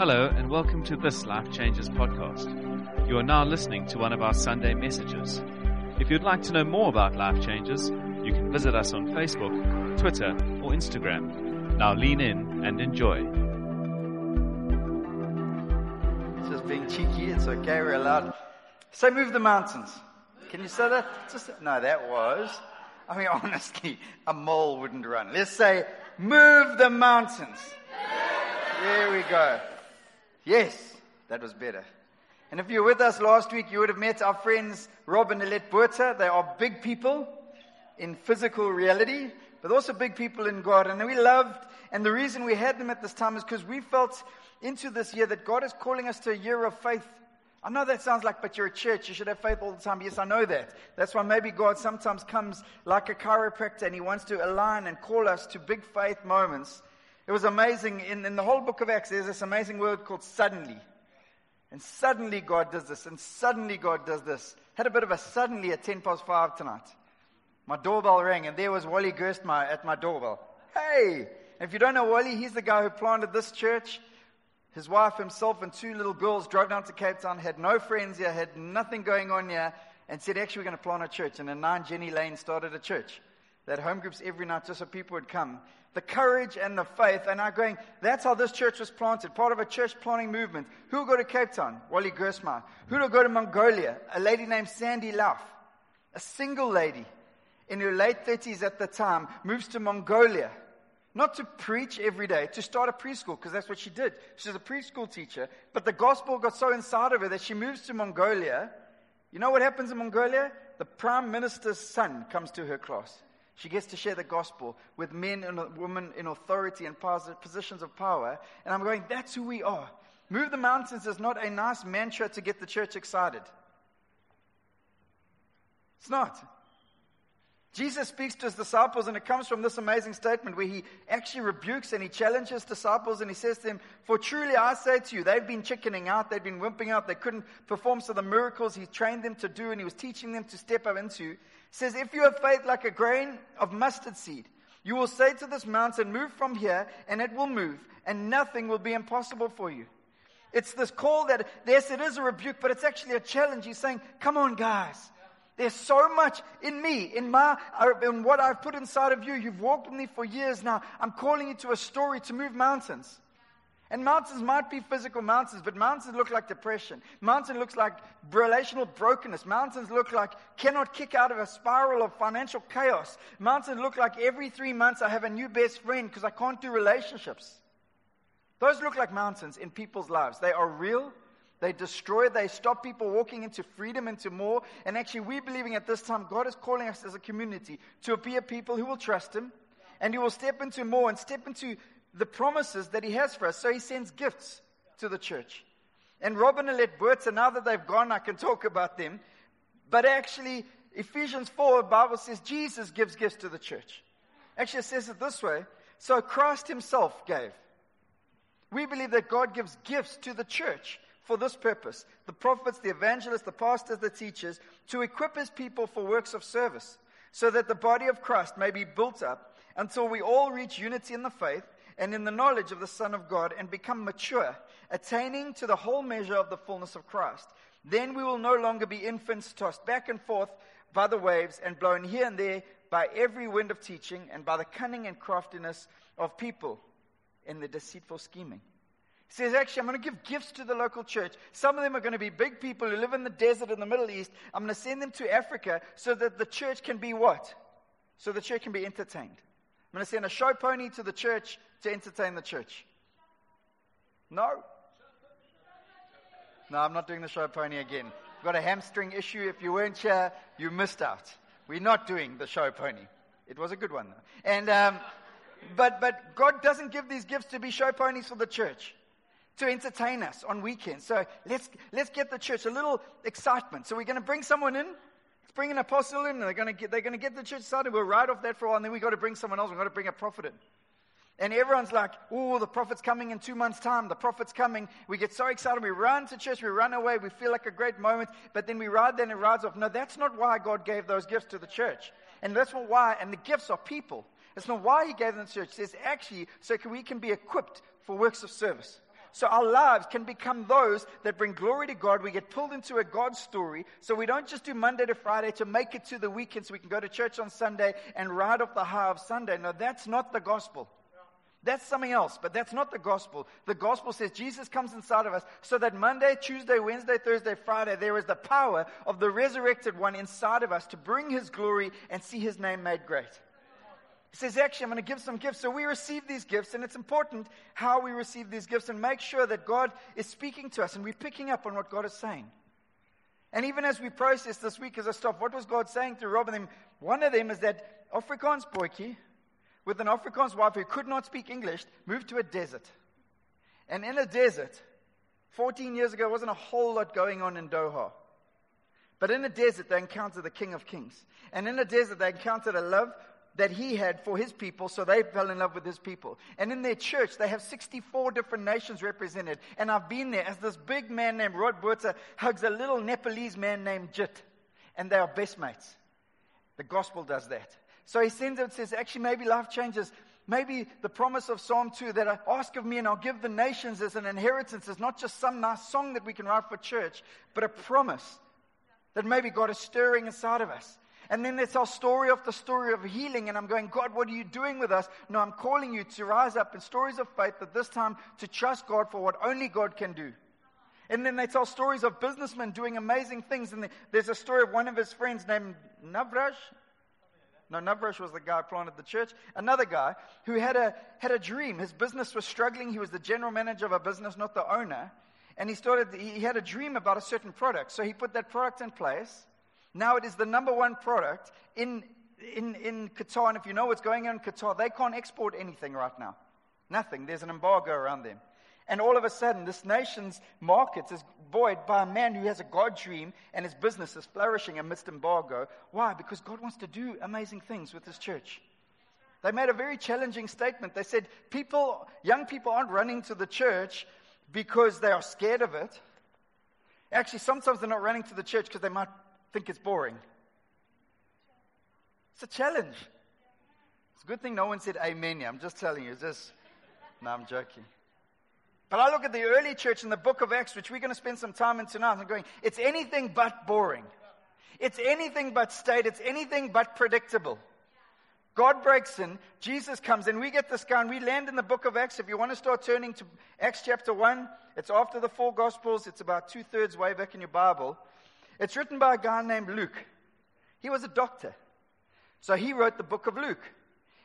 Hello, and welcome to this Life Changes podcast. You are now listening to one of our Sunday messages. If you'd like to know more about Life Changes, you can visit us on Facebook, Twitter, or Instagram. Now lean in and enjoy. It's just being cheeky, it's okay, we're allowed. Say, move the mountains. Can you say that? Just, no, that was. I mean, honestly, a mole wouldn't run. Let's say, move the mountains. There we go. Yes, that was better. And if you were with us last week, you would have met our friends Rob and Alette Buerta. They are big people in physical reality, but also big people in God. And we loved, and the reason we had them at this time is because we felt into this year that God is calling us to a year of faith. I know that sounds like, but you're a church, you should have faith all the time. Yes, I know that. That's why maybe God sometimes comes like a chiropractor and he wants to align and call us to big faith moments it was amazing. In, in the whole book of Acts, there's this amazing word called suddenly. And suddenly God does this, and suddenly God does this. Had a bit of a suddenly at 10 past 5 tonight. My doorbell rang, and there was Wally Gerstmeyer at my doorbell. Hey! If you don't know Wally, he's the guy who planted this church. His wife, himself, and two little girls drove down to Cape Town, had no friends here, had nothing going on here, and said, Actually, we're going to plant a church. And in 9 Jenny Lane started a church. Had home groups every night just so people would come the courage and the faith, and are going, that's how this church was planted, part of a church planting movement. Who will go to Cape Town? Wally Gersma. Who will go to Mongolia? A lady named Sandy Lauf. A single lady in her late 30s at the time moves to Mongolia. Not to preach every day, to start a preschool, because that's what she did. She's a preschool teacher. But the gospel got so inside of her that she moves to Mongolia. You know what happens in Mongolia? The prime minister's son comes to her class. She gets to share the gospel with men and women in authority and positions of power. And I'm going, that's who we are. Move the mountains is not a nice mantra to get the church excited. It's not. Jesus speaks to his disciples, and it comes from this amazing statement where he actually rebukes and he challenges disciples, and he says to them, For truly I say to you, they've been chickening out, they've been wimping out, they couldn't perform some of the miracles he trained them to do, and he was teaching them to step up into says, If you have faith like a grain of mustard seed, you will say to this mountain, Move from here, and it will move, and nothing will be impossible for you. It's this call that, yes, it is a rebuke, but it's actually a challenge. He's saying, Come on, guys. There's so much in me, in my, uh, in what I've put inside of you. You've walked with me for years now. I'm calling you to a story to move mountains. And mountains might be physical mountains, but mountains look like depression. Mountain looks like relational brokenness. Mountains look like cannot kick out of a spiral of financial chaos. Mountains look like every three months I have a new best friend because I can't do relationships. Those look like mountains in people's lives. They are real. They destroy, they stop people walking into freedom, into more. And actually, we're believing at this time God is calling us as a community to be a people who will trust Him and who will step into more and step into the promises that he has for us. So he sends gifts to the church. And Robin and Alette Buerta, now that they've gone, I can talk about them. But actually, Ephesians 4, the Bible says Jesus gives gifts to the church. Actually, it says it this way. So Christ himself gave. We believe that God gives gifts to the church for this purpose the prophets, the evangelists, the pastors, the teachers, to equip his people for works of service, so that the body of Christ may be built up until we all reach unity in the faith and in the knowledge of the Son of God and become mature, attaining to the whole measure of the fullness of Christ. Then we will no longer be infants tossed back and forth by the waves and blown here and there by every wind of teaching and by the cunning and craftiness of people in the deceitful scheming. He says, actually, I'm going to give gifts to the local church. Some of them are going to be big people who live in the desert in the Middle East. I'm going to send them to Africa so that the church can be what? So the church can be entertained. I'm going to send a show pony to the church to entertain the church. No. No, I'm not doing the show pony again. We've got a hamstring issue. If you weren't here, you missed out. We're not doing the show pony. It was a good one, though. And, um, but, but God doesn't give these gifts to be show ponies for the church, to entertain us on weekends. So let's, let's get the church a little excitement. So we're going to bring someone in Let's bring an apostle in. They're going to get, they're going to get the church started. We'll ride off that for a while, and then we've got to bring someone else. We've got to bring a prophet in. And everyone's like, oh, the prophet's coming in two months' time. The prophet's coming. We get so excited. We run to church. We run away. We feel like a great moment. But then we ride there and it rides off. No, that's not why God gave those gifts to the church. And that's not why. And the gifts are people. It's not why He gave them to the church. It's actually so we can be equipped for works of service. So our lives can become those that bring glory to God. We get pulled into a God story. So we don't just do Monday to Friday to make it to the weekend so we can go to church on Sunday and ride off the high of Sunday. No, that's not the gospel. That's something else, but that's not the gospel. The gospel says Jesus comes inside of us so that Monday, Tuesday, Wednesday, Thursday, Friday, there is the power of the resurrected one inside of us to bring his glory and see his name made great. He says, actually, I'm going to give some gifts. So we receive these gifts, and it's important how we receive these gifts and make sure that God is speaking to us and we're picking up on what God is saying. And even as we process this week as I stop, what was God saying through Rob and them? One of them is that Afrikaans boykie with an Afrikaans wife who could not speak English moved to a desert. And in a desert, 14 years ago, wasn't a whole lot going on in Doha. But in a desert, they encountered the King of Kings. And in a desert, they encountered a love that he had for his people, so they fell in love with his people. And in their church, they have 64 different nations represented. And I've been there as this big man named Rod Botha hugs a little Nepalese man named Jit. And they are best mates. The gospel does that. So he sends it and says, actually, maybe life changes. Maybe the promise of Psalm 2 that I ask of me and I'll give the nations as an inheritance is not just some nice song that we can write for church, but a promise that maybe God is stirring inside of us. And then there's our story after story of healing. And I'm going, God, what are you doing with us? No, I'm calling you to rise up in stories of faith, but this time to trust God for what only God can do. And then they tell stories of businessmen doing amazing things. And there's a story of one of his friends named Navraj. No, Navraj was the guy who planted the church. Another guy who had a, had a dream. His business was struggling. He was the general manager of a business, not the owner. And he started, he had a dream about a certain product. So he put that product in place. Now it is the number one product in, in, in Qatar. And if you know what's going on in Qatar, they can't export anything right now. Nothing. There's an embargo around them. And all of a sudden, this nation's markets is buoyed by a man who has a God dream and his business is flourishing amidst embargo. Why? Because God wants to do amazing things with his church. They made a very challenging statement. They said, people, young people aren't running to the church because they are scared of it. Actually, sometimes they're not running to the church because they might think it's boring. It's a challenge. It's a good thing no one said amen. I'm just telling you. It's just, no, I'm joking. But I look at the early church in the book of Acts, which we're going to spend some time in tonight, and I'm going, it's anything but boring. It's anything but state. It's anything but predictable. God breaks in, Jesus comes, and we get this guy, and we land in the book of Acts. If you want to start turning to Acts chapter 1, it's after the four Gospels. It's about two thirds way back in your Bible. It's written by a guy named Luke. He was a doctor. So he wrote the book of Luke.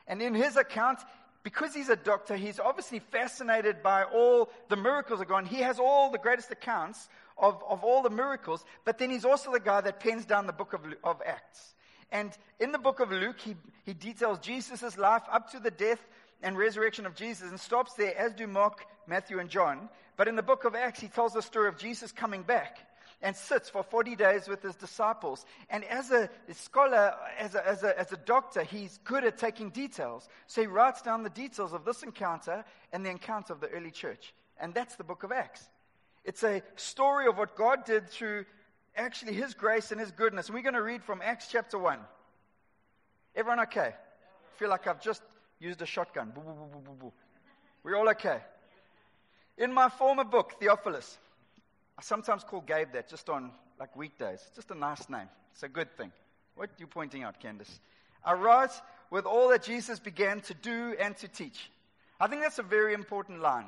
And in his account, because he's a doctor, he's obviously fascinated by all the miracles of God. He has all the greatest accounts of, of all the miracles, but then he's also the guy that pens down the book of, of Acts. And in the book of Luke, he, he details Jesus' life up to the death and resurrection of Jesus and stops there, as do Mark, Matthew, and John. But in the book of Acts, he tells the story of Jesus coming back and sits for 40 days with his disciples. And as a scholar, as a, as, a, as a doctor, he's good at taking details. So he writes down the details of this encounter and the encounter of the early church. And that's the book of Acts. It's a story of what God did through actually his grace and his goodness. And we're going to read from Acts chapter 1. Everyone okay? I feel like I've just used a shotgun. We're all okay. In my former book, Theophilus, I sometimes call Gabe that just on like weekdays. It's just a nice name. It's a good thing. What are you pointing out, Candace? I write with all that Jesus began to do and to teach. I think that's a very important line.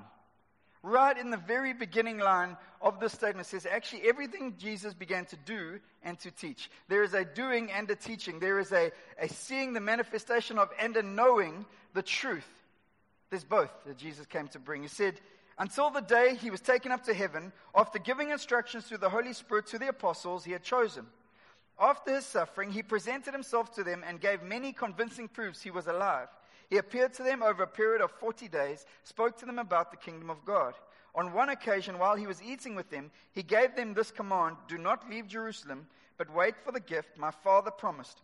Right in the very beginning line of this statement says actually everything Jesus began to do and to teach. There is a doing and a teaching. There is a, a seeing the manifestation of and a knowing the truth. There's both that Jesus came to bring. He said, until the day he was taken up to heaven, after giving instructions through the Holy Spirit to the apostles he had chosen. After his suffering, he presented himself to them and gave many convincing proofs he was alive. He appeared to them over a period of 40 days, spoke to them about the kingdom of God. On one occasion, while he was eating with them, he gave them this command Do not leave Jerusalem, but wait for the gift my Father promised,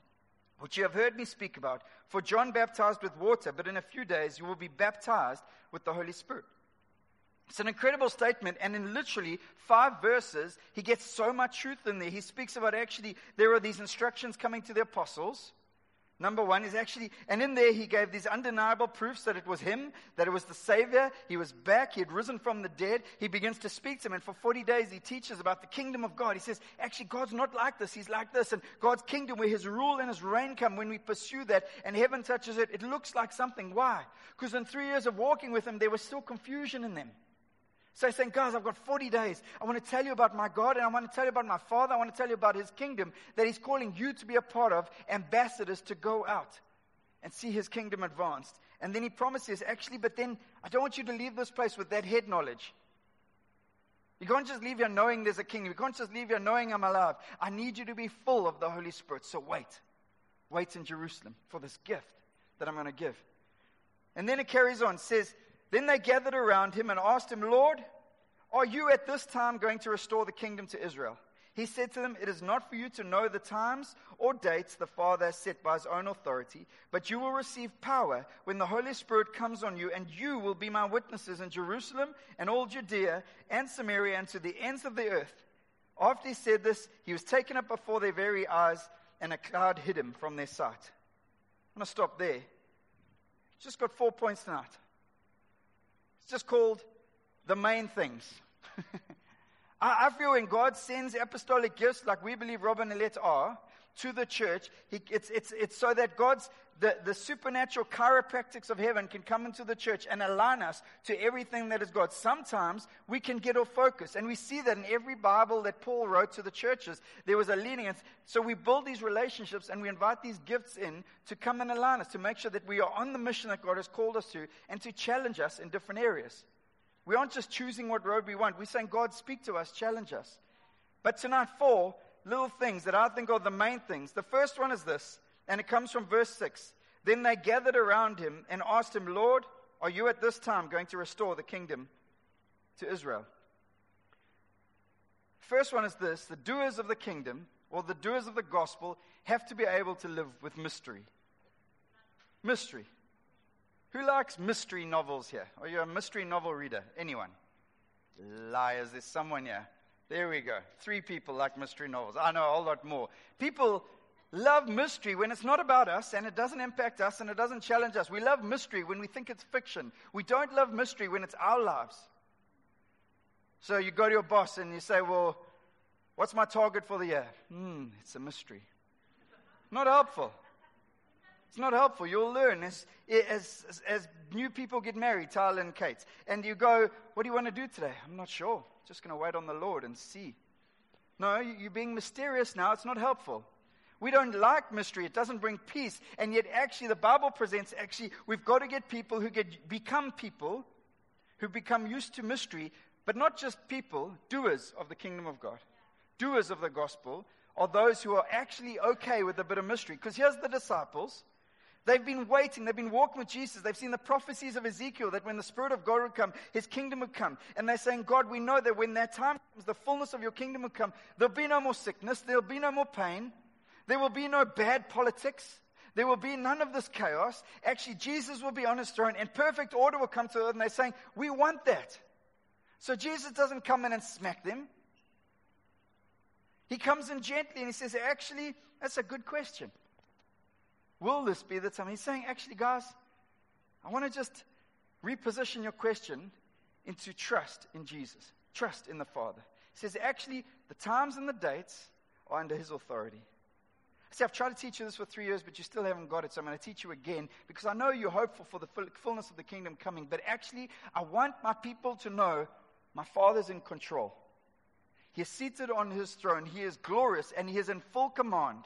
which you have heard me speak about. For John baptized with water, but in a few days you will be baptized with the Holy Spirit. It's an incredible statement, and in literally five verses, he gets so much truth in there. He speaks about actually, there are these instructions coming to the apostles Number one is actually, and in there he gave these undeniable proofs that it was him, that it was the Savior. He was back. He had risen from the dead. He begins to speak to him. And for 40 days he teaches about the kingdom of God. He says, actually, God's not like this. He's like this. And God's kingdom, where his rule and his reign come, when we pursue that and heaven touches it, it looks like something. Why? Because in three years of walking with him, there was still confusion in them. So he's saying, guys, I've got 40 days. I want to tell you about my God and I want to tell you about my Father. I want to tell you about his kingdom that he's calling you to be a part of, ambassadors to go out and see his kingdom advanced. And then he promises, actually, but then I don't want you to leave this place with that head knowledge. You can't just leave here knowing there's a kingdom. You can't just leave here knowing I'm alive. I need you to be full of the Holy Spirit. So wait. Wait in Jerusalem for this gift that I'm going to give. And then it carries on, says, then they gathered around him and asked him, Lord, are you at this time going to restore the kingdom to Israel? He said to them, It is not for you to know the times or dates the Father has set by his own authority, but you will receive power when the Holy Spirit comes on you, and you will be my witnesses in Jerusalem and all Judea and Samaria and to the ends of the earth. After he said this, he was taken up before their very eyes, and a cloud hid him from their sight. I'm going to stop there. Just got four points tonight. It's just called the main things. I, feel when God sends apostolic gifts, like we believe Robin and Let are, to the church, he, it's, it's, it's so that God's, the, the supernatural chiropractics of heaven can come into the church and align us to everything that is God. Sometimes we can get off focus, and we see that in every Bible that Paul wrote to the churches, there was a leaning. So we build these relationships and we invite these gifts in to come and align us, to make sure that we are on the mission that God has called us to, and to challenge us in different areas. We aren't just choosing what road we want. We're saying, God, speak to us, challenge us. But tonight, four little things that I think are the main things. The first one is this, and it comes from verse 6. Then they gathered around him and asked him, Lord, are you at this time going to restore the kingdom to Israel? First one is this the doers of the kingdom, or the doers of the gospel, have to be able to live with mystery. Mystery. Who likes mystery novels here? Are you a mystery novel reader? Anyone? Liars, there's someone here. There we go. Three people like mystery novels. I know a whole lot more. People love mystery when it's not about us and it doesn't impact us and it doesn't challenge us. We love mystery when we think it's fiction. We don't love mystery when it's our lives. So you go to your boss and you say, Well, what's my target for the year? Hmm, it's a mystery. Not helpful. It's not helpful. You'll learn as, as, as, new people get married, Tyler and Kate, and you go, What do you want to do today? I'm not sure. Just going to wait on the Lord and see. No, you're being mysterious now. It's not helpful. We don't like mystery. It doesn't bring peace. And yet, actually, the Bible presents actually, we've got to get people who get, become people who become used to mystery, but not just people, doers of the kingdom of God. Doers of the gospel are those who are actually okay with a bit of mystery. Because here's the disciples They've been waiting. They've been walking with Jesus. They've seen the prophecies of Ezekiel that when the Spirit of God would come, His kingdom would come. And they're saying, God, we know that when that time comes, the fullness of your kingdom will come. There'll be no more sickness. There'll be no more pain. There will be no bad politics. There will be none of this chaos. Actually, Jesus will be on his throne and perfect order will come to earth. And they're saying, we want that. So Jesus doesn't come in and smack them. He comes in gently and he says, actually, that's a good question. Will this be the time? He's saying, actually, guys, I want to just reposition your question into trust in Jesus, trust in the Father. He says, actually, the times and the dates are under His authority. See, I've tried to teach you this for three years, but you still haven't got it, so I'm going to teach you again because I know you're hopeful for the fullness of the kingdom coming. But actually, I want my people to know my Father's in control. He is seated on His throne, He is glorious, and He is in full command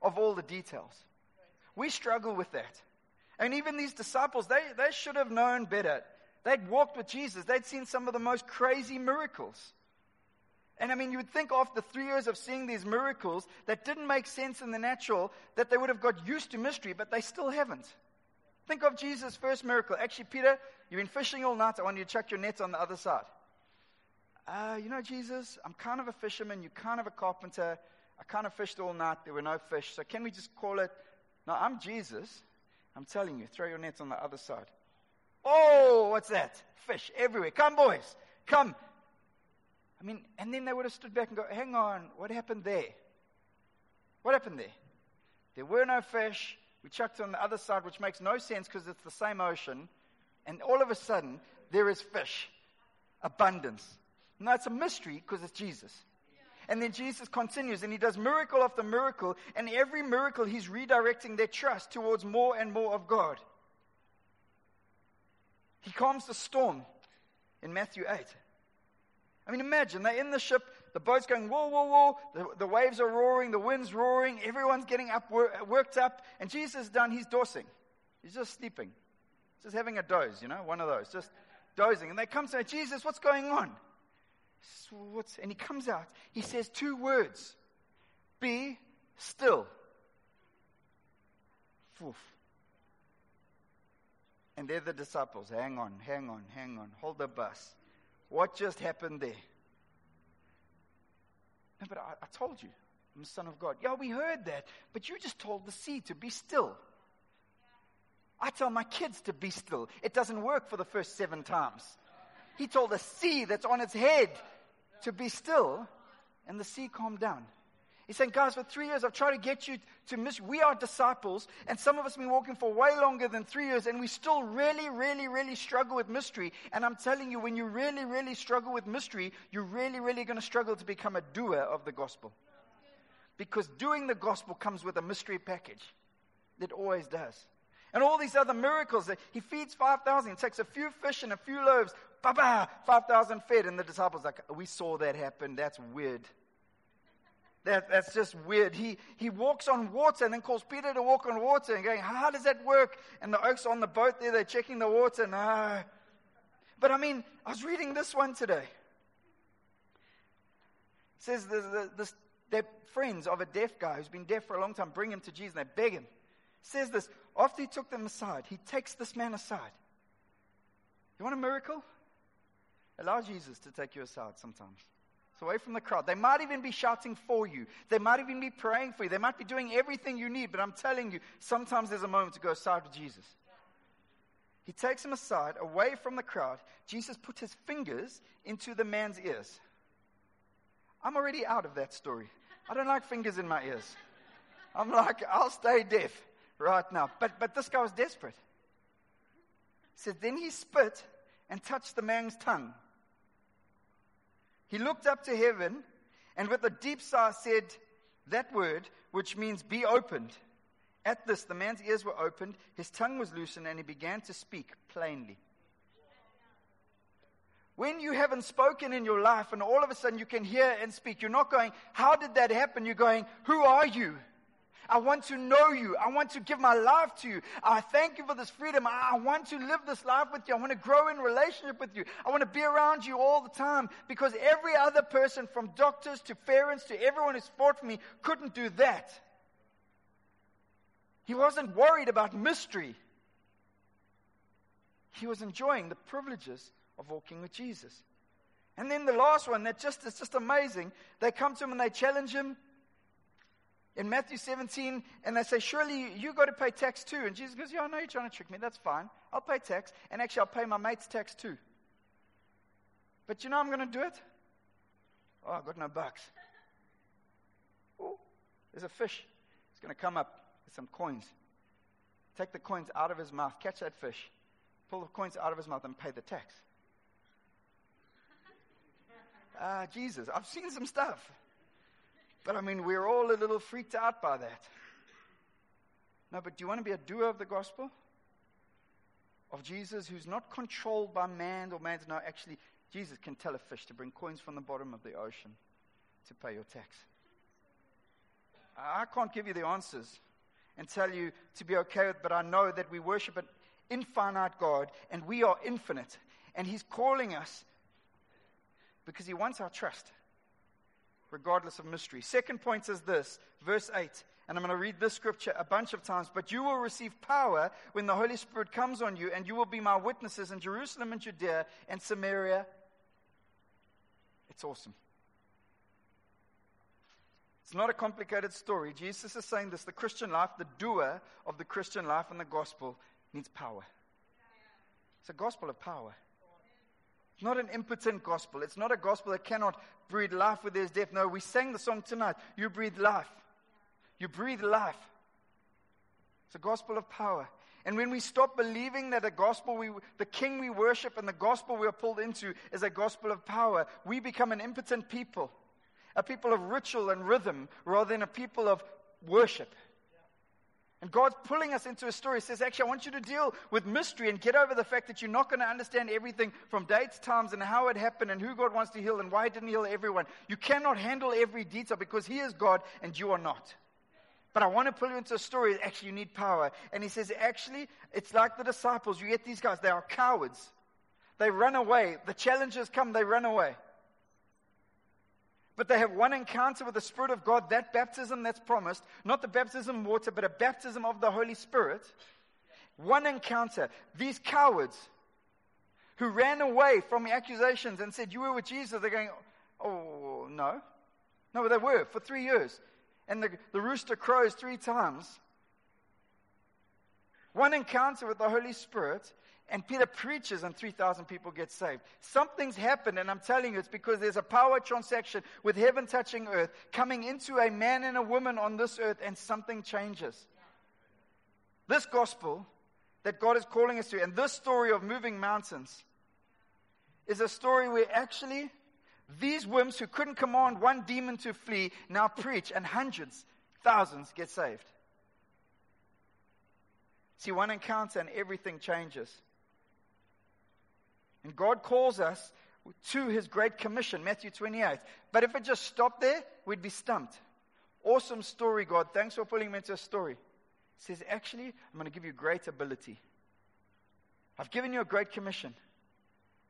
of all the details. We struggle with that. And even these disciples, they, they should have known better. They'd walked with Jesus, they'd seen some of the most crazy miracles. And I mean, you would think after three years of seeing these miracles that didn't make sense in the natural, that they would have got used to mystery, but they still haven't. Think of Jesus' first miracle. Actually, Peter, you've been fishing all night. I want you to chuck your nets on the other side. Uh, you know, Jesus, I'm kind of a fisherman. You're kind of a carpenter. I kind of fished all night. There were no fish. So can we just call it now, I'm Jesus. I'm telling you, throw your nets on the other side. Oh, what's that? Fish everywhere. Come, boys. Come. I mean, and then they would have stood back and go, hang on, what happened there? What happened there? There were no fish. We chucked on the other side, which makes no sense because it's the same ocean. And all of a sudden, there is fish. Abundance. Now, it's a mystery because it's Jesus. And then Jesus continues and he does miracle after miracle. And every miracle, he's redirecting their trust towards more and more of God. He calms the storm in Matthew 8. I mean, imagine they're in the ship, the boat's going whoa, whoa, whoa, the, the waves are roaring, the wind's roaring, everyone's getting up, worked up, and Jesus is done, he's dosing. He's just sleeping, just having a doze, you know, one of those, just dozing. And they come to say, Jesus, what's going on? What's, and he comes out, he says two words Be still. And they're the disciples. Hang on, hang on, hang on. Hold the bus. What just happened there? No, but I, I told you, I'm the Son of God. Yeah, we heard that. But you just told the sea to be still. I tell my kids to be still. It doesn't work for the first seven times. He told the sea that's on its head to be still, and the sea calmed down. He's saying, guys, for three years I've tried to get you to miss. We are disciples, and some of us have been walking for way longer than three years, and we still really, really, really struggle with mystery. And I'm telling you, when you really, really struggle with mystery, you're really, really going to struggle to become a doer of the gospel. Because doing the gospel comes with a mystery package. It always does. And all these other miracles. that He feeds 5,000. He takes a few fish and a few loaves. Ba ba! 5,000 fed. And the disciples like, we saw that happen. That's weird. That, that's just weird. He, he walks on water and then calls Peter to walk on water and going, How does that work? And the oaks on the boat there, they're checking the water. No. Ah. But I mean, I was reading this one today. It says the, the, they're friends of a deaf guy who's been deaf for a long time. Bring him to Jesus. And they beg him. It says this after he took them aside, he takes this man aside. You want a miracle? Allow Jesus to take you aside sometimes. It's away from the crowd. They might even be shouting for you. They might even be praying for you. They might be doing everything you need, but I'm telling you, sometimes there's a moment to go aside with Jesus. He takes him aside, away from the crowd. Jesus put his fingers into the man's ears. I'm already out of that story. I don't like fingers in my ears. I'm like, I'll stay deaf right now. But, but this guy was desperate. Said, Then he spit and touched the man's tongue. He looked up to heaven and with a deep sigh said that word, which means be opened. At this, the man's ears were opened, his tongue was loosened, and he began to speak plainly. When you haven't spoken in your life and all of a sudden you can hear and speak, you're not going, How did that happen? You're going, Who are you? I want to know you. I want to give my life to you. I thank you for this freedom. I want to live this life with you. I want to grow in relationship with you. I want to be around you all the time because every other person, from doctors to parents to everyone who's fought for me, couldn't do that. He wasn't worried about mystery. He was enjoying the privileges of walking with Jesus. And then the last one that just is just amazing. They come to him and they challenge him in Matthew 17, and they say, Surely you got to pay tax too. And Jesus goes, Yeah, I know you're trying to trick me. That's fine. I'll pay tax. And actually, I'll pay my mate's tax too. But you know I'm going to do it? Oh, I've got no bucks. Oh, there's a fish. It's going to come up with some coins. Take the coins out of his mouth, catch that fish, pull the coins out of his mouth, and pay the tax. Ah, uh, Jesus, I've seen some stuff. But I mean, we're all a little freaked out by that. No, but do you want to be a doer of the gospel? Of Jesus who's not controlled by man or man's. No, actually, Jesus can tell a fish to bring coins from the bottom of the ocean to pay your tax. I can't give you the answers and tell you to be okay with, but I know that we worship an infinite God and we are infinite. And He's calling us because He wants our trust regardless of mystery. Second point is this, verse 8. And I'm going to read this scripture a bunch of times. But you will receive power when the Holy Spirit comes on you, and you will be my witnesses in Jerusalem and Judea and Samaria. It's awesome. It's not a complicated story. Jesus is saying this the Christian life, the doer of the Christian life and the gospel, needs power. It's a gospel of power. It's not an impotent gospel. It's not a gospel that cannot breathe life with there's death. No, we sang the song tonight. You breathe life. You breathe life. It's a gospel of power. And when we stop believing that the gospel, we, the king we worship and the gospel we are pulled into is a gospel of power, we become an impotent people, a people of ritual and rhythm rather than a people of worship. And God's pulling us into a story. He says, actually, I want you to deal with mystery and get over the fact that you're not going to understand everything from dates, times, and how it happened and who God wants to heal and why He didn't heal everyone. You cannot handle every detail because He is God and you are not. But I want to pull you into a story. Actually, you need power. And He says, actually, it's like the disciples. You get these guys, they are cowards. They run away. The challenges come, they run away but they have one encounter with the Spirit of God, that baptism that's promised, not the baptism of water, but a baptism of the Holy Spirit. One encounter. These cowards who ran away from the accusations and said, You were with Jesus, they're going, Oh, no. No, they were for three years. And the, the rooster crows three times. One encounter with the Holy Spirit, and Peter preaches, and 3,000 people get saved. Something's happened, and I'm telling you, it's because there's a power transaction with heaven touching earth coming into a man and a woman on this earth, and something changes. This gospel that God is calling us to, and this story of moving mountains, is a story where actually these wimps who couldn't command one demon to flee now preach, and hundreds, thousands get saved. See, one encounter and everything changes. And God calls us to his great commission, Matthew 28. But if it just stopped there, we'd be stumped. Awesome story, God. Thanks for pulling me into a story. He says, Actually, I'm going to give you great ability. I've given you a great commission.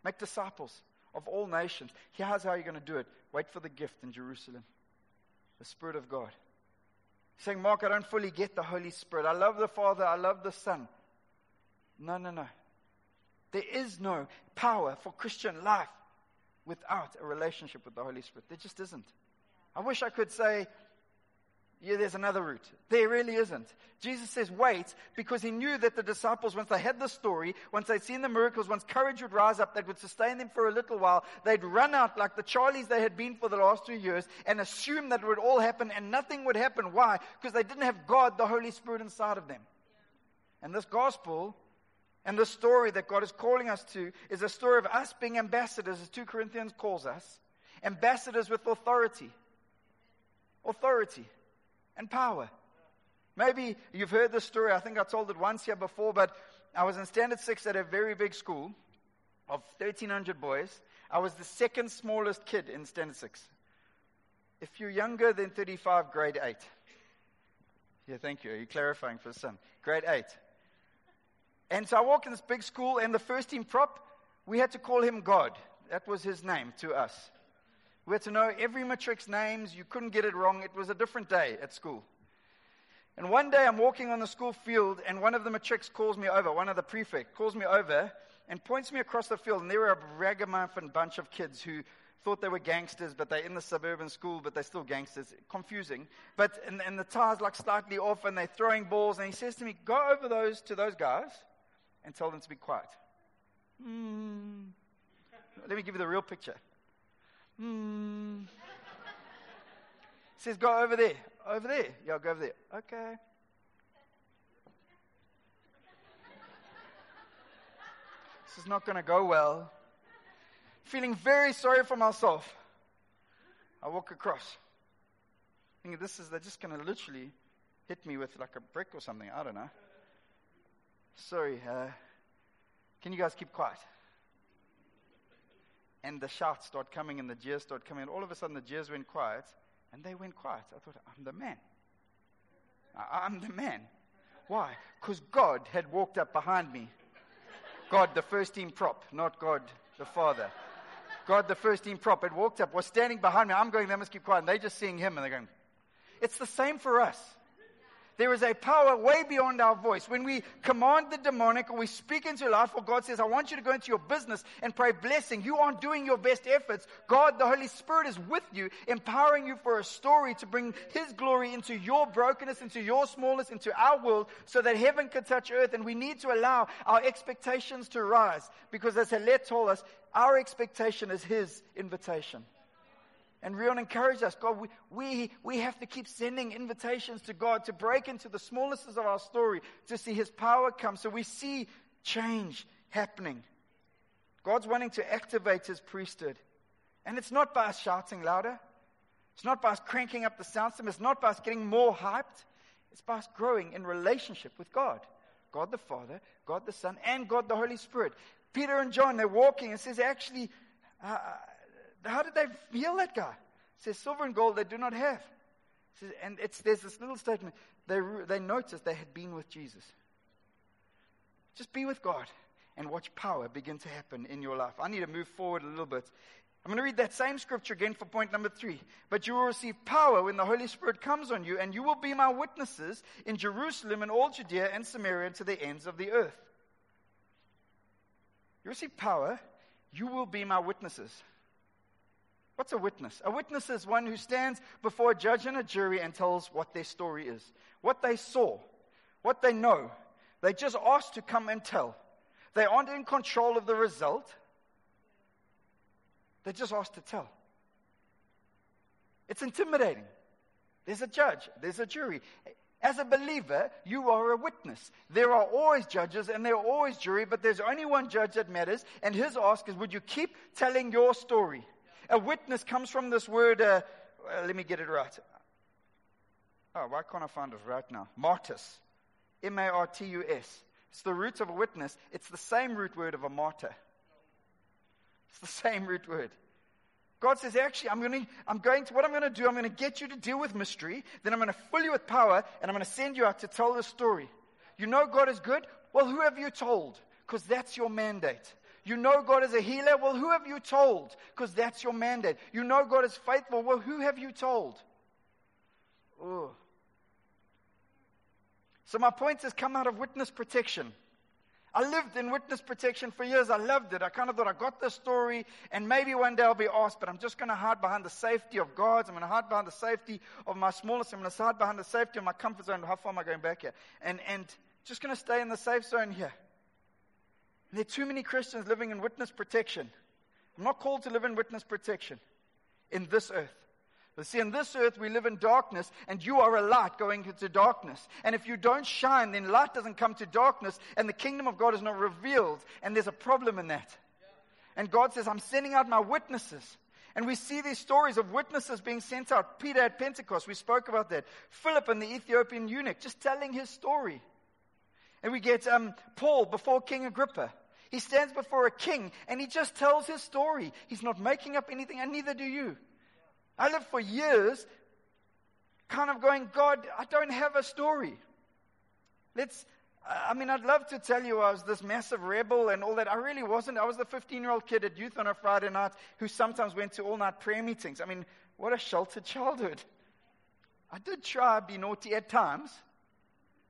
Make disciples of all nations. Here's how you're going to do it. Wait for the gift in Jerusalem the Spirit of God. He's saying, Mark, I don't fully get the Holy Spirit. I love the Father, I love the Son. No, no, no. There is no power for Christian life without a relationship with the Holy Spirit. There just isn't. I wish I could say, yeah, there's another route. There really isn't. Jesus says, wait, because he knew that the disciples, once they had the story, once they'd seen the miracles, once courage would rise up, that would sustain them for a little while, they'd run out like the Charlies they had been for the last two years and assume that it would all happen and nothing would happen. Why? Because they didn't have God, the Holy Spirit, inside of them. And this gospel and the story that God is calling us to is a story of us being ambassadors, as 2 Corinthians calls us, ambassadors with authority. Authority and power. Maybe you've heard this story. I think I told it once here before, but I was in Standard 6 at a very big school of 1,300 boys. I was the second smallest kid in Standard 6. If you're younger than 35, grade 8. Yeah, thank you. Are you clarifying for the son? Grade 8. And so I walk in this big school, and the first team prop, we had to call him God. That was his name to us. We had to know every matric's names. You couldn't get it wrong. It was a different day at school. And one day I'm walking on the school field, and one of the matrics calls me over, one of the prefect calls me over and points me across the field. And there were a ragamuffin bunch of kids who thought they were gangsters, but they're in the suburban school, but they're still gangsters. Confusing. But, and, and the tires like slightly off, and they're throwing balls. And he says to me, Go over those to those guys and tell them to be quiet. Mm. Let me give you the real picture. Mm. says, go over there. Over there. Yeah, go over there. Okay. This is not going to go well. Feeling very sorry for myself. I walk across. Thinking this is, they're just going to literally hit me with like a brick or something. I don't know. Sorry, uh, can you guys keep quiet? And the shouts start coming and the jeers start coming. And all of a sudden, the jeers went quiet and they went quiet. I thought, I'm the man. I'm the man. Why? Because God had walked up behind me. God, the first team prop, not God, the Father. God, the first team prop, had walked up, was standing behind me. I'm going, they must keep quiet. And they're just seeing him and they're going, it's the same for us. There is a power way beyond our voice. When we command the demonic or we speak into life, or God says, I want you to go into your business and pray blessing, you aren't doing your best efforts. God, the Holy Spirit, is with you, empowering you for a story to bring His glory into your brokenness, into your smallness, into our world, so that heaven can touch earth. And we need to allow our expectations to rise. Because as Halet told us, our expectation is His invitation. And Rion encouraged us, God, we, we, we have to keep sending invitations to God to break into the smallnesses of our story, to see His power come. So we see change happening. God's wanting to activate His priesthood. And it's not by us shouting louder. It's not by us cranking up the sound system. It's not by us getting more hyped. It's by us growing in relationship with God. God the Father, God the Son, and God the Holy Spirit. Peter and John, they're walking and says, actually, uh, how did they heal that guy? Says, silver and gold they do not have. Says, and it's, there's this little statement. They, they noticed they had been with Jesus. Just be with God and watch power begin to happen in your life. I need to move forward a little bit. I'm going to read that same scripture again for point number three. But you will receive power when the Holy Spirit comes on you, and you will be my witnesses in Jerusalem and all Judea and Samaria to the ends of the earth. You receive power, you will be my witnesses. What's a witness? A witness is one who stands before a judge and a jury and tells what their story is, what they saw, what they know. They just ask to come and tell. They aren't in control of the result. They just ask to tell. It's intimidating. There's a judge, there's a jury. As a believer, you are a witness. There are always judges and there are always jury, but there's only one judge that matters, and his ask is, Would you keep telling your story? A witness comes from this word, uh, let me get it right. Oh, why can't I find it right now? Martus. M A R T U S. It's the root of a witness. It's the same root word of a martyr. It's the same root word. God says, actually, I'm going, to, I'm going to, what I'm going to do, I'm going to get you to deal with mystery, then I'm going to fill you with power, and I'm going to send you out to tell the story. You know God is good? Well, who have you told? Because that's your mandate. You know God is a healer? Well, who have you told? Because that's your mandate. You know God is faithful? Well, who have you told? Oh. So my point has come out of witness protection. I lived in witness protection for years. I loved it. I kind of thought I got the story, and maybe one day I'll be asked, but I'm just going to hide behind the safety of God's. I'm going to hide behind the safety of my smallest. I'm going to hide behind the safety of my comfort zone. How far am I going back here? And, and just going to stay in the safe zone here. There are too many Christians living in witness protection. I'm not called to live in witness protection in this earth. But see, in this earth we live in darkness, and you are a light going into darkness. And if you don't shine, then light doesn't come to darkness, and the kingdom of God is not revealed. And there's a problem in that. And God says, I'm sending out my witnesses. And we see these stories of witnesses being sent out. Peter at Pentecost, we spoke about that. Philip and the Ethiopian eunuch, just telling his story. And we get um, Paul before King Agrippa. He stands before a king and he just tells his story. He's not making up anything, and neither do you. I lived for years kind of going, God, I don't have a story. Let's, I mean, I'd love to tell you I was this massive rebel and all that. I really wasn't. I was the 15 year old kid at youth on a Friday night who sometimes went to all night prayer meetings. I mean, what a sheltered childhood. I did try to be naughty at times.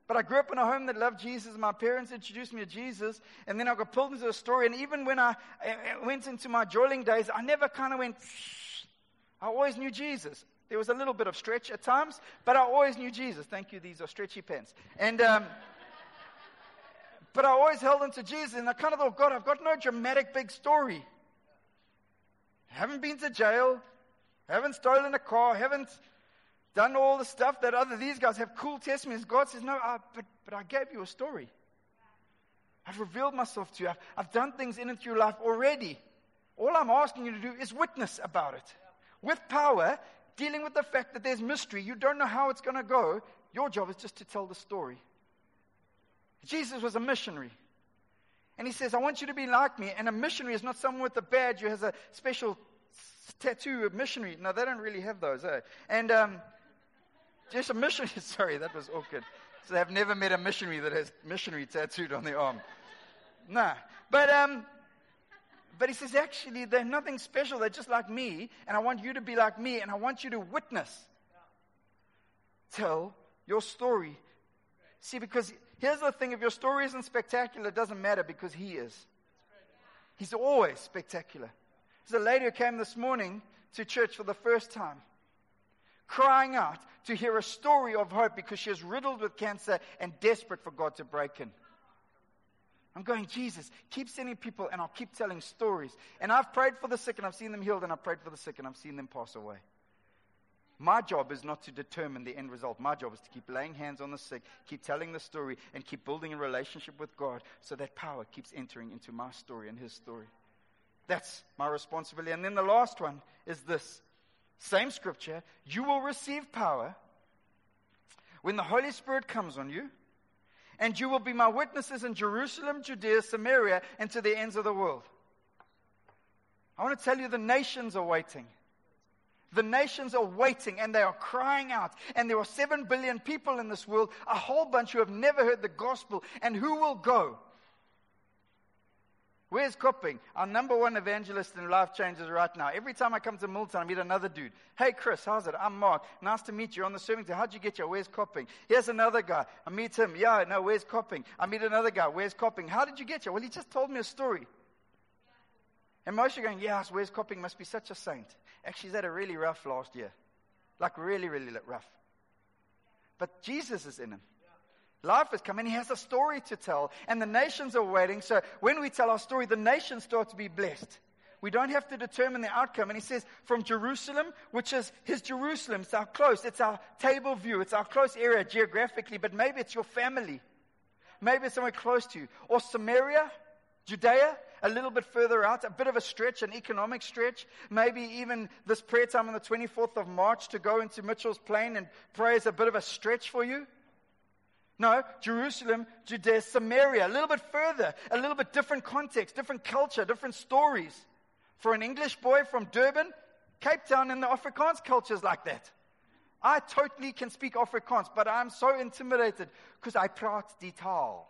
But I grew up in a home that loved Jesus. My parents introduced me to Jesus. And then I got pulled into a story. And even when I went into my joiling days, I never kind of went, Shh. I always knew Jesus. There was a little bit of stretch at times, but I always knew Jesus. Thank you. These are stretchy pants. And, um, but I always held into Jesus. And I kind of thought, God, I've got no dramatic big story. haven't been to jail. haven't stolen a car. haven't done all the stuff that other these guys have cool testimonies. God says, No, I, but, but I gave you a story. I've revealed myself to you. I've, I've done things in and through life already. All I'm asking you to do is witness about it. With power, dealing with the fact that there's mystery, you don't know how it's going to go. Your job is just to tell the story. Jesus was a missionary. And he says, I want you to be like me. And a missionary is not someone with a badge who has a special tattoo of missionary. No, they don't really have those, eh? And um, just a missionary. Sorry, that was awkward. So they've never met a missionary that has missionary tattooed on their arm. Nah. But, um, but he says, actually, they're nothing special. They're just like me, and I want you to be like me, and I want you to witness. Tell your story. See, because here's the thing if your story isn't spectacular, it doesn't matter because he is. He's always spectacular. There's a lady who came this morning to church for the first time crying out to hear a story of hope because she is riddled with cancer and desperate for God to break in. I'm going, Jesus, keep sending people and I'll keep telling stories. And I've prayed for the sick and I've seen them healed and I've prayed for the sick and I've seen them pass away. My job is not to determine the end result. My job is to keep laying hands on the sick, keep telling the story, and keep building a relationship with God so that power keeps entering into my story and His story. That's my responsibility. And then the last one is this same scripture you will receive power when the Holy Spirit comes on you, and you will be my witnesses in Jerusalem, Judea, Samaria, and to the ends of the world. I want to tell you the nations are waiting. The nations are waiting and they are crying out. And there are seven billion people in this world, a whole bunch who have never heard the gospel. And who will go? Where's Copping? Our number one evangelist in life changes right now. Every time I come to Milton, I meet another dude. Hey, Chris, how's it? I'm Mark. Nice to meet you on the serving team. How'd you get here? Where's Copping? Here's another guy. I meet him. Yeah, no, where's Copping? I meet another guy. Where's Copping? How did you get here? Well, he just told me a story. And most are going, yes, where's Copping must be such a saint. Actually, he's had a really rough last year. Like, really, really rough. But Jesus is in him. Life has come and he has a story to tell, and the nations are waiting. So when we tell our story, the nations start to be blessed. We don't have to determine the outcome. And he says, from Jerusalem, which is his Jerusalem, it's our close, it's our table view, it's our close area geographically, but maybe it's your family. Maybe it's somewhere close to you. Or Samaria, Judea, a little bit further out, a bit of a stretch, an economic stretch. Maybe even this prayer time on the 24th of March to go into Mitchell's Plain and pray is a bit of a stretch for you. No, Jerusalem, Judea, Samaria, a little bit further, a little bit different context, different culture, different stories. For an English boy from Durban, Cape Town and the Afrikaans culture is like that. I totally can speak Afrikaans, but I'm so intimidated because I praat die taal.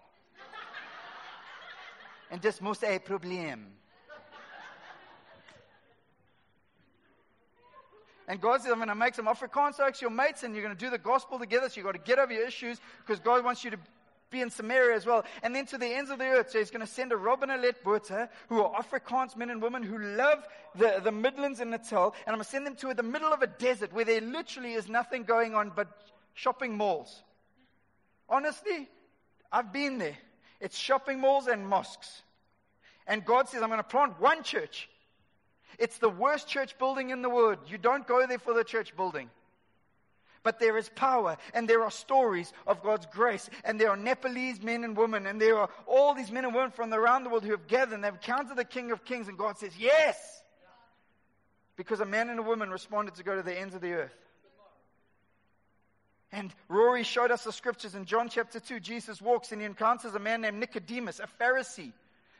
en dis mos 'n probleem. And God says, I'm going to make some Afrikaans okes your mates, and you're going to do the gospel together. So you've got to get over your issues because God wants you to be in Samaria as well. And then to the ends of the earth. So he's going to send a Robin Alet Botha, who are Afrikaans men and women who love the, the Midlands and Natal. And I'm going to send them to the middle of a desert where there literally is nothing going on but shopping malls. Honestly, I've been there. It's shopping malls and mosques. And God says, I'm going to plant one church it's the worst church building in the world. You don't go there for the church building. But there is power, and there are stories of God's grace, and there are Nepalese men and women, and there are all these men and women from around the world who have gathered, and they've encountered the King of Kings, and God says, Yes! Because a man and a woman responded to go to the ends of the earth. And Rory showed us the scriptures in John chapter 2. Jesus walks and he encounters a man named Nicodemus, a Pharisee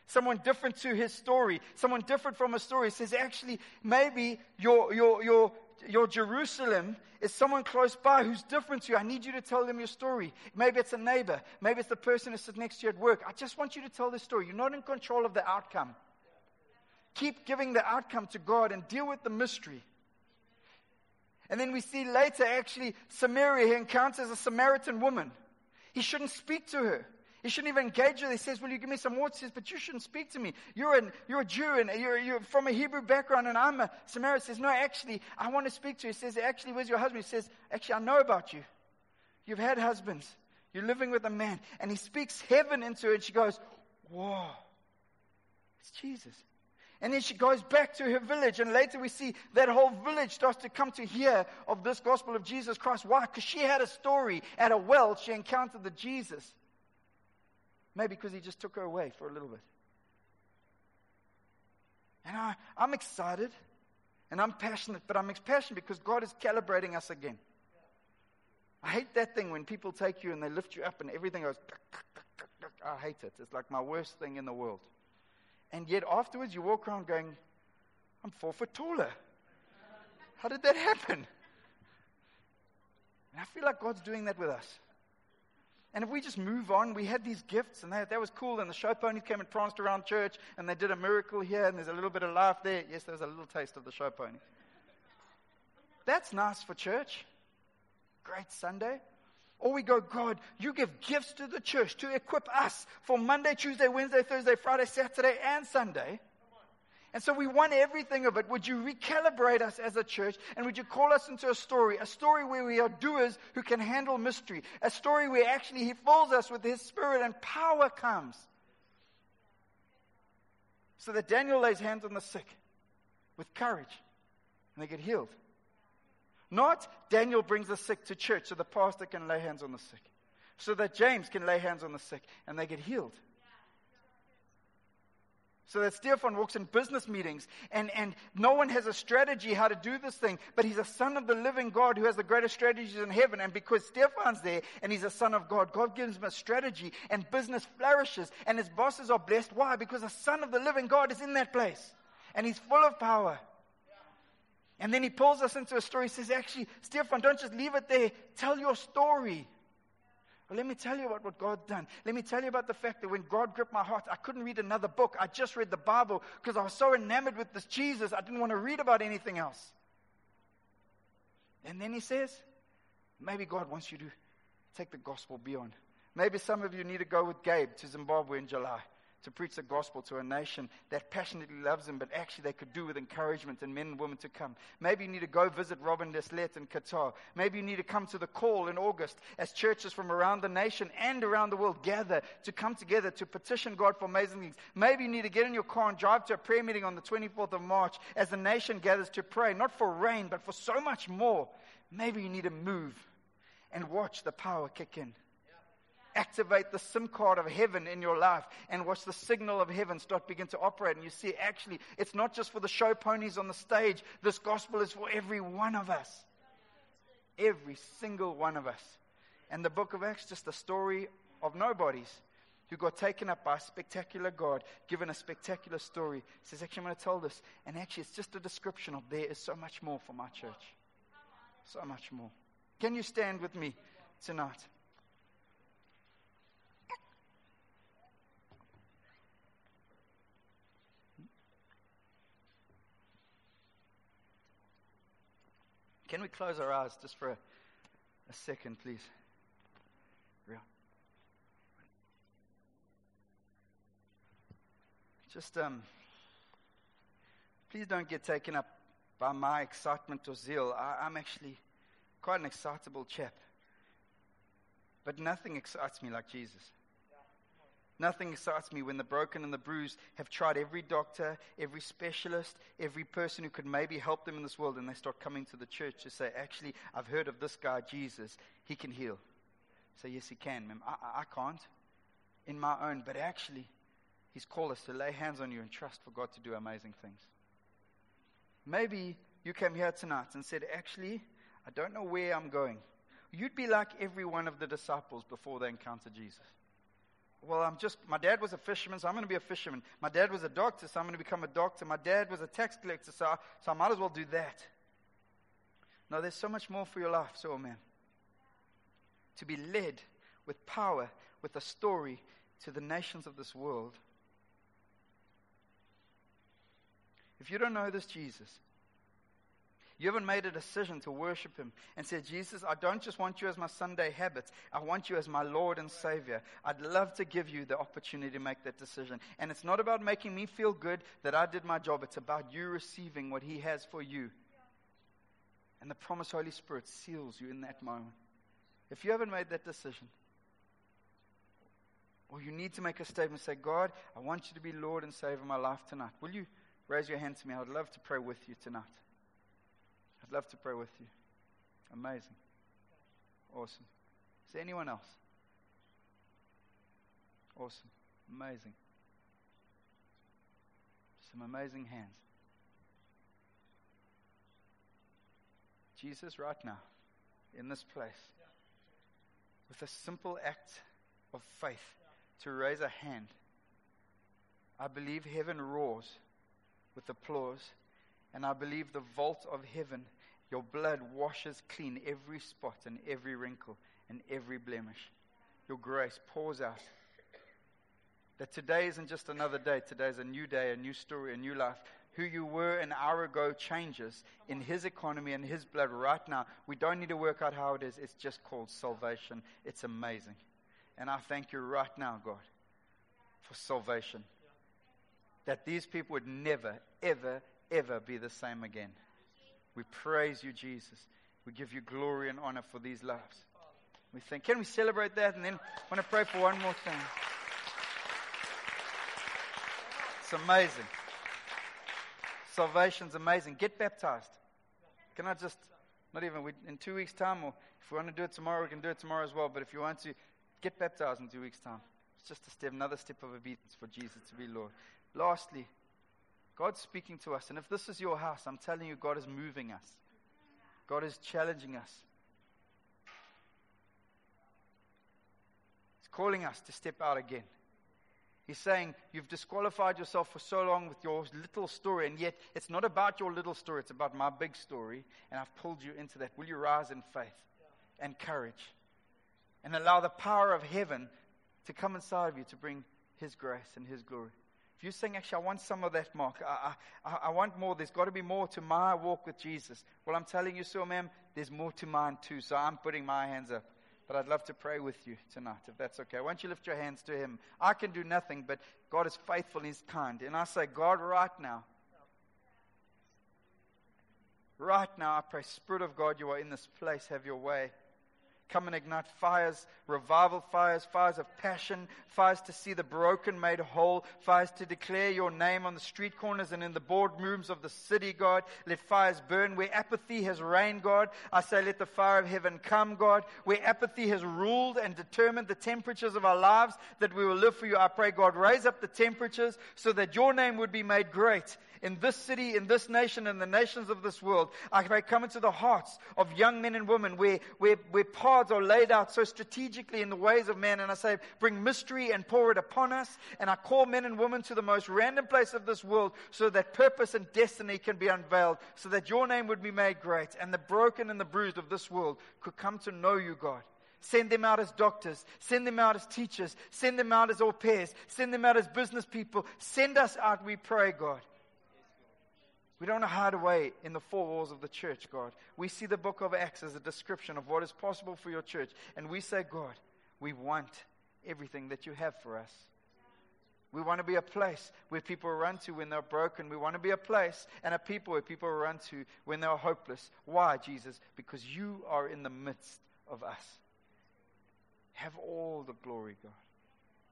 someone different to his story, someone different from a story, says, actually, maybe your, your, your, your Jerusalem is someone close by who's different to you. I need you to tell them your story. Maybe it's a neighbor. Maybe it's the person who sits next to you at work. I just want you to tell the story. You're not in control of the outcome. Keep giving the outcome to God and deal with the mystery. And then we see later, actually, Samaria, he encounters a Samaritan woman. He shouldn't speak to her. He shouldn't even engage with. He says, Will you give me some water? He says, But you shouldn't speak to me. You're, an, you're a Jew and you're, you're from a Hebrew background and I'm a Samaritan. He says, No, actually, I want to speak to you. He says, Actually, where's your husband? He says, Actually, I know about you. You've had husbands. You're living with a man. And he speaks heaven into her and she goes, Whoa, it's Jesus. And then she goes back to her village, and later we see that whole village starts to come to hear of this gospel of Jesus Christ. Why? Because she had a story at a well. She encountered the Jesus. Maybe because he just took her away for a little bit. And I, I'm excited and I'm passionate, but I'm passionate because God is calibrating us again. I hate that thing when people take you and they lift you up and everything goes. I hate it. It's like my worst thing in the world. And yet afterwards you walk around going, I'm four foot taller. How did that happen? And I feel like God's doing that with us. And if we just move on, we had these gifts, and that, that was cool. And the show ponies came and pranced around church, and they did a miracle here, and there's a little bit of life there. Yes, there's a little taste of the show pony. That's nice for church. Great Sunday. Or we go, God, you give gifts to the church to equip us for Monday, Tuesday, Wednesday, Thursday, Friday, Saturday, and Sunday and so we want everything of it. Would you recalibrate us as a church? And would you call us into a story? A story where we are doers who can handle mystery. A story where actually He fills us with His Spirit and power comes. So that Daniel lays hands on the sick with courage and they get healed. Not Daniel brings the sick to church so the pastor can lay hands on the sick. So that James can lay hands on the sick and they get healed. So that Stefan walks in business meetings and, and no one has a strategy how to do this thing, but he's a son of the living God who has the greatest strategies in heaven. And because Stefan's there and he's a son of God, God gives him a strategy and business flourishes and his bosses are blessed. Why? Because a son of the living God is in that place and he's full of power. And then he pulls us into a story. He says, actually, Stefan, don't just leave it there. Tell your story. Let me tell you about what God's done. Let me tell you about the fact that when God gripped my heart, I couldn't read another book. I just read the Bible because I was so enamored with this Jesus, I didn't want to read about anything else. And then he says, maybe God wants you to take the gospel beyond. Maybe some of you need to go with Gabe to Zimbabwe in July to preach the gospel to a nation that passionately loves him, but actually they could do with encouragement and men and women to come. Maybe you need to go visit Robin Deslet in Qatar. Maybe you need to come to the call in August as churches from around the nation and around the world gather to come together to petition God for amazing things. Maybe you need to get in your car and drive to a prayer meeting on the 24th of March as the nation gathers to pray, not for rain, but for so much more. Maybe you need to move and watch the power kick in activate the SIM card of heaven in your life and watch the signal of heaven start begin to operate. And you see, actually, it's not just for the show ponies on the stage. This gospel is for every one of us. Every single one of us. And the book of Acts, just the story of nobodies who got taken up by a spectacular God, given a spectacular story. He says, Actually, I'm going to tell this. And actually, it's just a description of there is so much more for my church. So much more. Can you stand with me tonight? Can we close our eyes just for a, a second, please? Just, um, please don't get taken up by my excitement or zeal. I, I'm actually quite an excitable chap. But nothing excites me like Jesus. Nothing excites me when the broken and the bruised have tried every doctor, every specialist, every person who could maybe help them in this world, and they start coming to the church to say, Actually, I've heard of this guy, Jesus. He can heal. Say, Yes, he can, ma'am. I, I can't in my own, but actually, He's called us to lay hands on you and trust for God to do amazing things. Maybe you came here tonight and said, Actually, I don't know where I'm going. You'd be like every one of the disciples before they encountered Jesus well, I'm just, my dad was a fisherman, so I'm going to be a fisherman. My dad was a doctor, so I'm going to become a doctor. My dad was a tax collector, so I, so I might as well do that. No, there's so much more for your life, so man. To be led with power, with a story to the nations of this world. If you don't know this Jesus, you haven't made a decision to worship Him and said, Jesus, I don't just want you as my Sunday habits. I want you as my Lord and Savior. I'd love to give you the opportunity to make that decision. And it's not about making me feel good that I did my job. It's about you receiving what He has for you. And the promised Holy Spirit seals you in that moment. If you haven't made that decision, or you need to make a statement, say, God, I want you to be Lord and Savior of my life tonight. Will you raise your hand to me? I would love to pray with you tonight. I'd love to pray with you. Amazing. Awesome. Is there anyone else? Awesome. Amazing. Some amazing hands. Jesus, right now, in this place, with a simple act of faith to raise a hand, I believe heaven roars with applause and I believe the vault of heaven, your blood washes clean every spot and every wrinkle and every blemish. Your grace pours out. That today isn't just another day, today is a new day, a new story, a new life. Who you were an hour ago changes in His economy and His blood right now. We don't need to work out how it is, it's just called salvation. It's amazing. And I thank you right now, God, for salvation. That these people would never, ever, ever be the same again. We praise you, Jesus. We give you glory and honor for these lives. We think, can we celebrate that? And then I want to pray for one more thing. It's amazing. Salvation's amazing. Get baptized. Can I just, not even, we, in two weeks' time, or if we want to do it tomorrow, we can do it tomorrow as well. But if you want to, get baptized in two weeks' time. It's just a step, another step of obedience for Jesus to be Lord. Lastly, God's speaking to us. And if this is your house, I'm telling you, God is moving us. God is challenging us. He's calling us to step out again. He's saying, You've disqualified yourself for so long with your little story, and yet it's not about your little story, it's about my big story, and I've pulled you into that. Will you rise in faith and courage and allow the power of heaven to come inside of you to bring His grace and His glory? If you're saying, actually, I want some of that, Mark, I, I, I want more, there's got to be more to my walk with Jesus. Well, I'm telling you so, ma'am, there's more to mine too, so I'm putting my hands up. But I'd love to pray with you tonight, if that's okay. Why don't you lift your hands to Him? I can do nothing, but God is faithful and He's kind. And I say, God, right now, right now, I pray, Spirit of God, you are in this place. Have your way. Come and ignite fires, revival fires, fires of passion, fires to see the broken made whole, fires to declare your name on the street corners and in the boardrooms of the city, God. Let fires burn where apathy has reigned, God. I say, let the fire of heaven come, God. Where apathy has ruled and determined the temperatures of our lives, that we will live for you. I pray, God, raise up the temperatures so that your name would be made great in this city, in this nation, in the nations of this world. I pray come into the hearts of young men and women where, where, where paths are laid out so strategically in the ways of man. And I say, bring mystery and pour it upon us. And I call men and women to the most random place of this world so that purpose and destiny can be unveiled, so that your name would be made great and the broken and the bruised of this world could come to know you, God. Send them out as doctors. Send them out as teachers. Send them out as au pairs. Send them out as business people. Send us out, we pray, God. We don't want to hide away in the four walls of the church, God. We see the book of Acts as a description of what is possible for your church. And we say, God, we want everything that you have for us. We want to be a place where people run to when they're broken. We want to be a place and a people where people run to when they're hopeless. Why, Jesus? Because you are in the midst of us. Have all the glory, God.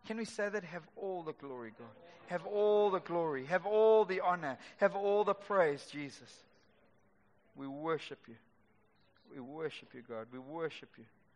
Can we say that? Have all the glory, God. Have all the glory. Have all the honor. Have all the praise, Jesus. We worship you. We worship you, God. We worship you.